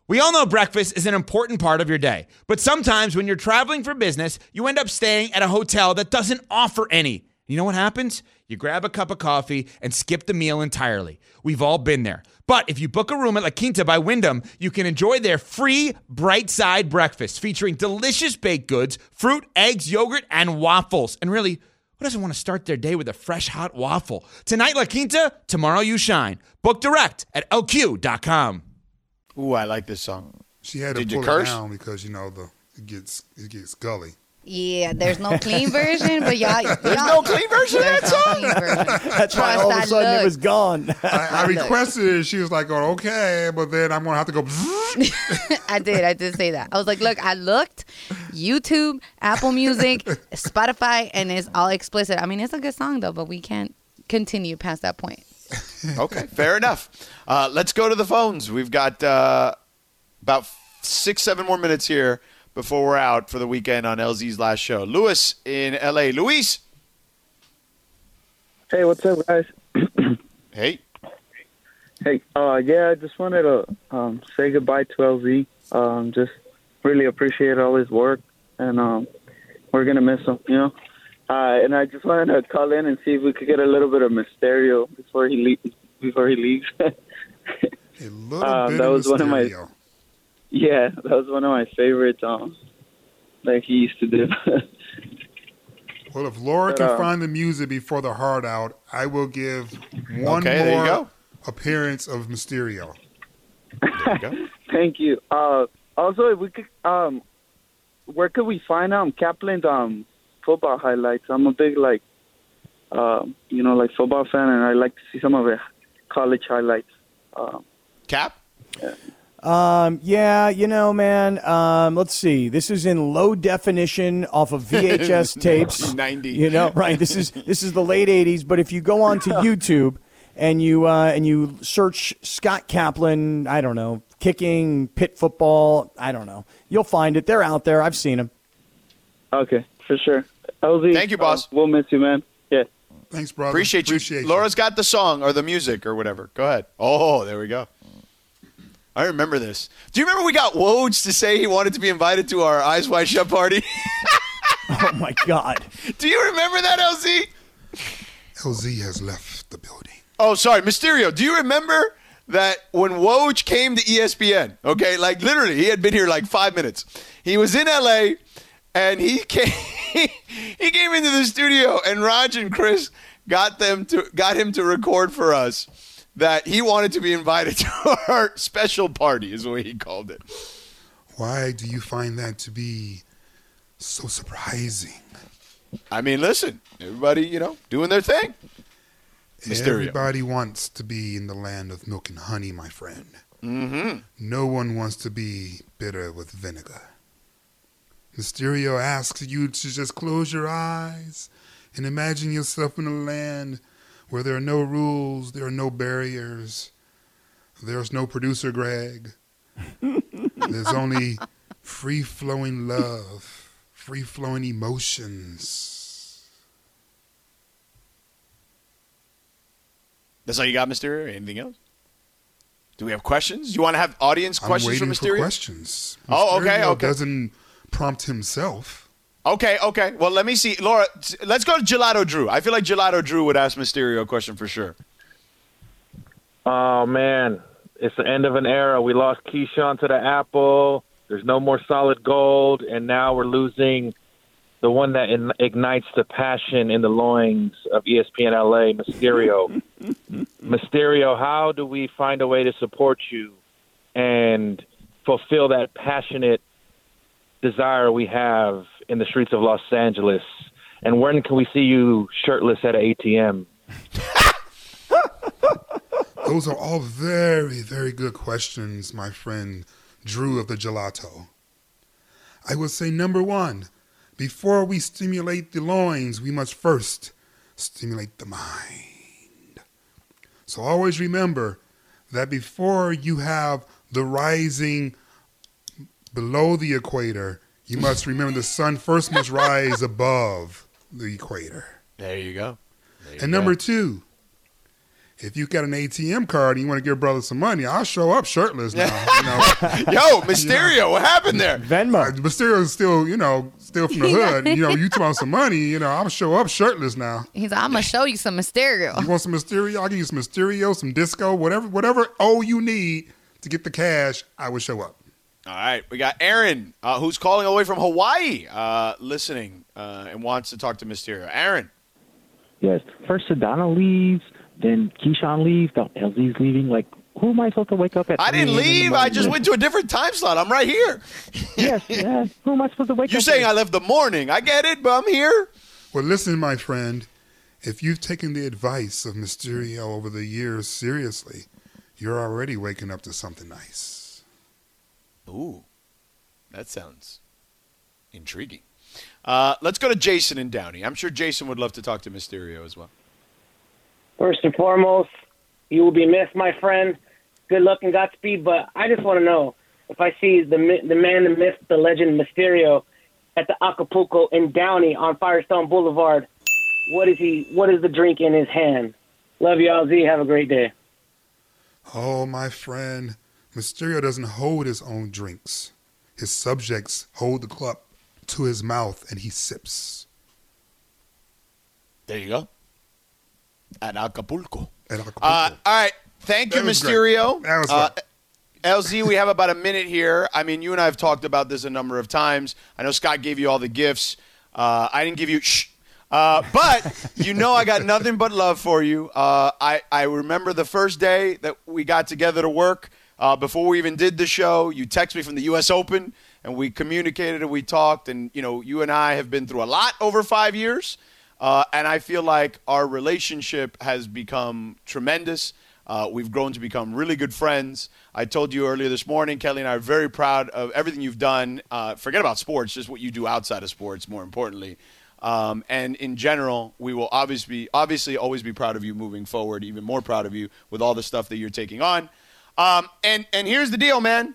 Speaker 10: We all know breakfast is an important part of your day, but sometimes when you're traveling for business, you end up staying at a hotel that doesn't offer any. You know what happens? You grab a cup of coffee and skip the meal entirely. We've all been there. But if you book a room at La Quinta by Wyndham, you can enjoy their free bright side breakfast featuring delicious baked goods, fruit, eggs, yogurt, and waffles. And really, who doesn't want to start their day with a fresh hot waffle? Tonight, La Quinta, tomorrow, you shine. Book direct at lq.com.
Speaker 1: Ooh, I like this song.
Speaker 3: She had to
Speaker 1: Did you
Speaker 3: pull it down because you know the it gets it gets gully.
Speaker 2: Yeah, there's no clean version, but y'all.
Speaker 1: There's no clean version of that
Speaker 2: There's no
Speaker 1: song?
Speaker 2: clean.
Speaker 4: That's why all of a
Speaker 2: that
Speaker 4: sudden it was gone. [laughs]
Speaker 3: I, I requested it. She was like, "Oh, okay," but then I'm gonna have to go. [laughs]
Speaker 2: I did. I did say that. I was like, look, I looked YouTube, Apple Music, [laughs] Spotify, and it's all explicit. I mean, it's a good song though, but we can't continue past that point.
Speaker 1: Okay, fair enough. Uh, let's go to the phones. We've got uh, about six, seven more minutes here before we're out for the weekend on LZ's last show. Lewis in LA. Luis.
Speaker 11: Hey, what's up, guys? [clears throat]
Speaker 1: Hey.
Speaker 11: Hey, uh, yeah, I just wanted to um, say goodbye to LZ. Um, just really appreciate all his work, and um, we're gonna miss him, you know. Uh, and I just wanted to call in and see if we could get a little bit of Mysterio before he leaves. Before he leaves. [laughs]
Speaker 3: A little
Speaker 11: Um,
Speaker 3: bit
Speaker 11: that
Speaker 3: of
Speaker 11: was one of my-
Speaker 3: Mysterio.
Speaker 11: Yeah, that was one of my favorite Um, that he used to do. [laughs]
Speaker 3: Well, if Laura
Speaker 11: But,
Speaker 3: can
Speaker 11: uh,
Speaker 3: find the music before the hard out, I will give one
Speaker 1: Okay,
Speaker 3: more appearance of Mysterio.
Speaker 1: You. [laughs]
Speaker 11: Thank you. Uh, also, if we could, um, where could we find um Kaplan's um football highlights? I'm a big like, um, you know, like football fan, and I like to see some of the college highlights. Um,
Speaker 1: Cap?
Speaker 4: Um, yeah, you know, man. Um, let's see. This is in low definition off of [laughs] VHS tapes.
Speaker 1: 90.
Speaker 4: You know, right? This is this is the late '80s. But if you go onto [laughs] YouTube and you uh, and you search Scott Kaplan, I don't know, kicking pit football, I don't know, you'll find it. They're out there. I've seen them.
Speaker 11: Okay, for sure. LZ,
Speaker 1: Thank you, boss.
Speaker 11: uh, we'll miss you, man. Yeah.
Speaker 3: Thanks, brother.
Speaker 1: Appreciate you.
Speaker 3: Appreciate you.
Speaker 1: Laura's got the song or the music or whatever. Go ahead. Oh, there we go. I remember this. Do you remember we got Woj to say he wanted to be invited to our Eyes Wide Shut party? [laughs]
Speaker 4: Oh my God.
Speaker 1: Do you remember that, LZ?
Speaker 3: LZ has left the building.
Speaker 1: Oh, sorry, Mysterio. Do you remember that when Woj came to ESPN? Okay, like literally, he had been here like five minutes. He was in LA, and he [laughs] came. he came into the studio, and Raj and Chris got them to got him to record for us that he wanted to be invited [laughs] to our special party, is the way he called it.
Speaker 3: Why do you find that to be so surprising?
Speaker 1: I mean, listen, everybody, you know, doing their thing. Mysterio.
Speaker 3: Everybody wants to be in the land of milk and honey, my friend.
Speaker 1: Mm-hmm.
Speaker 3: No one wants to be bitter with vinegar. Mysterio asks you to just close your eyes and imagine yourself in a land where there are no rules, there are no barriers, there's no producer Greg. [laughs] There's only free flowing love, free flowing emotions.
Speaker 1: That's all you got, Mysterio? Anything else? Do we have questions? Do You want to have audience questions
Speaker 3: I'm
Speaker 1: questions
Speaker 3: waiting
Speaker 1: for Mysterio?
Speaker 3: questions.
Speaker 1: Oh, okay, okay.
Speaker 3: Doesn't prompt himself.
Speaker 1: Okay, okay. Well, let me see. Laura, let's go to Gelato Drew. I feel like Gelato Drew would ask Mysterio a question for sure.
Speaker 12: Oh man, it's the end of an era. We lost Keyshawn to the Apple. There's no more solid gold, and now we're losing the one that in- ignites the passion in the loins of ESPN LA, Mysterio. [laughs] Mysterio, how do we find a way to support you and fulfill that passionate desire we have in the streets of Los Angeles? And when can we see you shirtless at an ATM? [laughs]
Speaker 3: Those are all very, very good questions, my friend Drew of the Gelato. I would say number one, before we stimulate the loins, we must first stimulate the mind. So always remember that before you have the rising below the equator, you must remember the sun first must rise above the equator.
Speaker 1: There you go.
Speaker 3: And number two, if you got an ATM card and you want to give brother some money, I'll show up shirtless now. You know, [laughs]
Speaker 1: Yo, Mysterio, what happened there?
Speaker 4: Venmo.
Speaker 3: Uh, Mysterio's still, you know, still from the hood. You know, you talking about some money, you know, I'll show up shirtless now.
Speaker 2: He's like, I'm gonna show you some Mysterio.
Speaker 3: You want some Mysterio? I'll give you some Mysterio, some disco, whatever, whatever oh you need to get the cash, I will show up.
Speaker 1: All right, we got Aaron, uh, who's calling all the way from Hawaii, uh, listening uh, and wants to talk to Mysterio. Aaron,
Speaker 13: Yes. First Sedano leaves, then Keyshawn leaves, then LZ's leaving. Like, who am I supposed to wake up at?
Speaker 1: I didn't
Speaker 13: a.m. in the
Speaker 1: leave. I just went to a different time slot. I'm right here. [laughs]
Speaker 13: yes, yes. Who am I supposed to wake
Speaker 1: You're
Speaker 13: up?
Speaker 1: saying
Speaker 13: at?
Speaker 1: I left the morning. I get it, but I'm here.
Speaker 3: Well, listen, my friend, if you've taken the advice of Mysterio over the years seriously, you're already waking up to something nice.
Speaker 1: Ooh, that sounds intriguing. Uh, let's go to Jason and Downey. I'm sure Jason would love to talk to Mysterio as well.
Speaker 14: First and foremost, you will be missed, my friend. Good luck and Godspeed. But I just want to know if I see the mi- the man, the myth, the legend, Mysterio, at the Acapulco in Downey on Firestone Boulevard. What is he? What is the drink in his hand? Love y'all, Z. Have a great day.
Speaker 3: Oh, my friend, Mysterio doesn't hold his own drinks. His subjects hold the cup to his mouth and he sips.
Speaker 1: There you go. At Acapulco.
Speaker 3: At Acapulco.
Speaker 1: Uh, all right. Thank you,
Speaker 3: That.
Speaker 1: Mysterio.
Speaker 3: That was
Speaker 1: uh. LZ, we have about a minute here. I mean, you and I have talked about this a number of times. I know Scott gave you all the gifts. Uh, I didn't give you shh. Uh, but [laughs] you know I got nothing but love for you. Uh, I, I remember the first day that we got together to work. Uh, before we even did the show, you texted me from the U.S. Open, and we communicated and we talked. And you know, you and I have been through a lot over five years, uh, and I feel like our relationship has become tremendous. Uh, we've grown to become really good friends. I told you earlier this morning, Kelly and I are very proud of everything you've done. Uh, forget about sports, just what you do outside of sports, more importantly. Um, and in general, we will obviously, obviously always be proud of you moving forward, even more proud of you with all the stuff that you're taking on. Um, and, and here's the deal, man.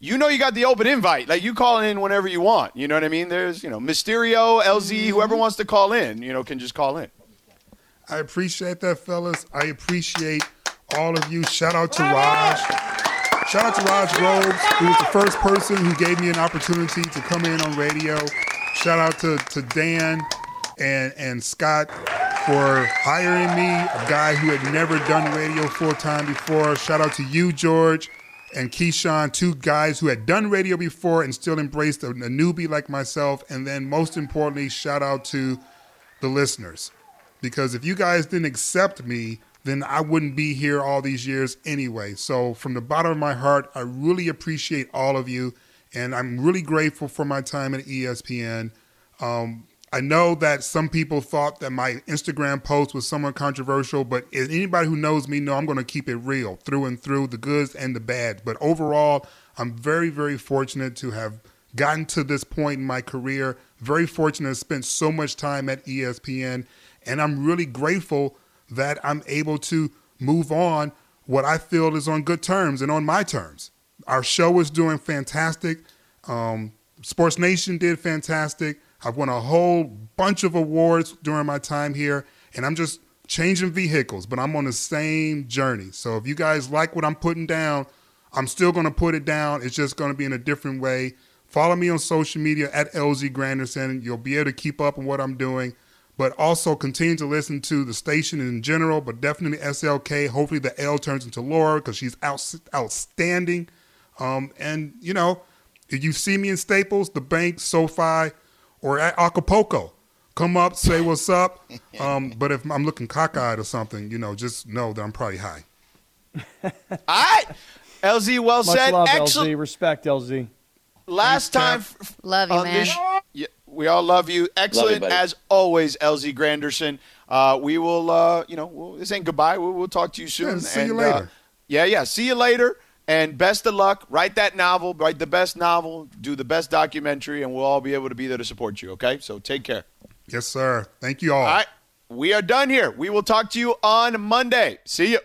Speaker 1: You know you got the open invite. Like you call in whenever you want. You know what I mean? There's, you know, Mysterio, LZ, whoever wants to call in, you know, can just call in.
Speaker 3: I appreciate that, fellas. I appreciate all of you. Shout out to Raj. Shout out to Raj Groves, who was the first person who gave me an opportunity to come in on radio. Shout out to, to Dan and, and Scott for hiring me, a guy who had never done radio full time before. Shout out to you, George, and Keyshawn, two guys who had done radio before and still embraced a, a newbie like myself. And then, most importantly, shout out to the listeners. Because if you guys didn't accept me, then I wouldn't be here all these years anyway. So, from the bottom of my heart, I really appreciate all of you. And I'm really grateful for my time at ESPN. Um, I know that some people thought that my Instagram post was somewhat controversial, but anybody who knows me know I'm going to keep it real through and through, the goods and the bad. But overall, I'm very, very fortunate to have gotten to this point in my career. Very fortunate to spend so much time at ESPN, and I'm really grateful that I'm able to move on what I feel is on good terms and on my terms. Our show is doing fantastic. Um, Sports Nation did fantastic. I've won a whole bunch of awards during my time here, and I'm just changing vehicles, but I'm on the same journey. So if you guys like what I'm putting down, I'm still going to put it down. It's just going to be in a different way. Follow me on social media at LZ Granderson. You'll be able to keep up on what I'm doing, but also continue to listen to the station in general, but definitely SLK. Hopefully the L turns into Laura because she's out, outstanding. Um, and, you know, if you see me in Staples, the bank, SoFi, or at Acapulco, come up, say what's up. [laughs] Um, but if I'm looking cockeyed or something, you know, just know that I'm probably high. [laughs]
Speaker 1: All right. LZ, well
Speaker 4: Much
Speaker 1: said.
Speaker 4: love,
Speaker 1: Excellent.
Speaker 4: LZ. Respect, LZ.
Speaker 1: Last time f- f-
Speaker 2: Love you,
Speaker 1: on
Speaker 2: man.
Speaker 1: this- Yeah, we all love you. Excellent
Speaker 7: buddy.
Speaker 1: as always, LZ Granderson. Uh, we will, uh, you know, we'll, this ain't goodbye. We'll, we'll talk to you soon.
Speaker 3: Yeah, see you
Speaker 1: And, uh,
Speaker 3: later.
Speaker 1: yeah, yeah. See you later. And best of luck. Write that novel. Write the best novel. Do the best documentary, and we'll all be able to be there to support you. Okay. So take care.
Speaker 3: Yes, sir. Thank you all.
Speaker 1: All right. We are done here. We will talk to you on Monday. See you.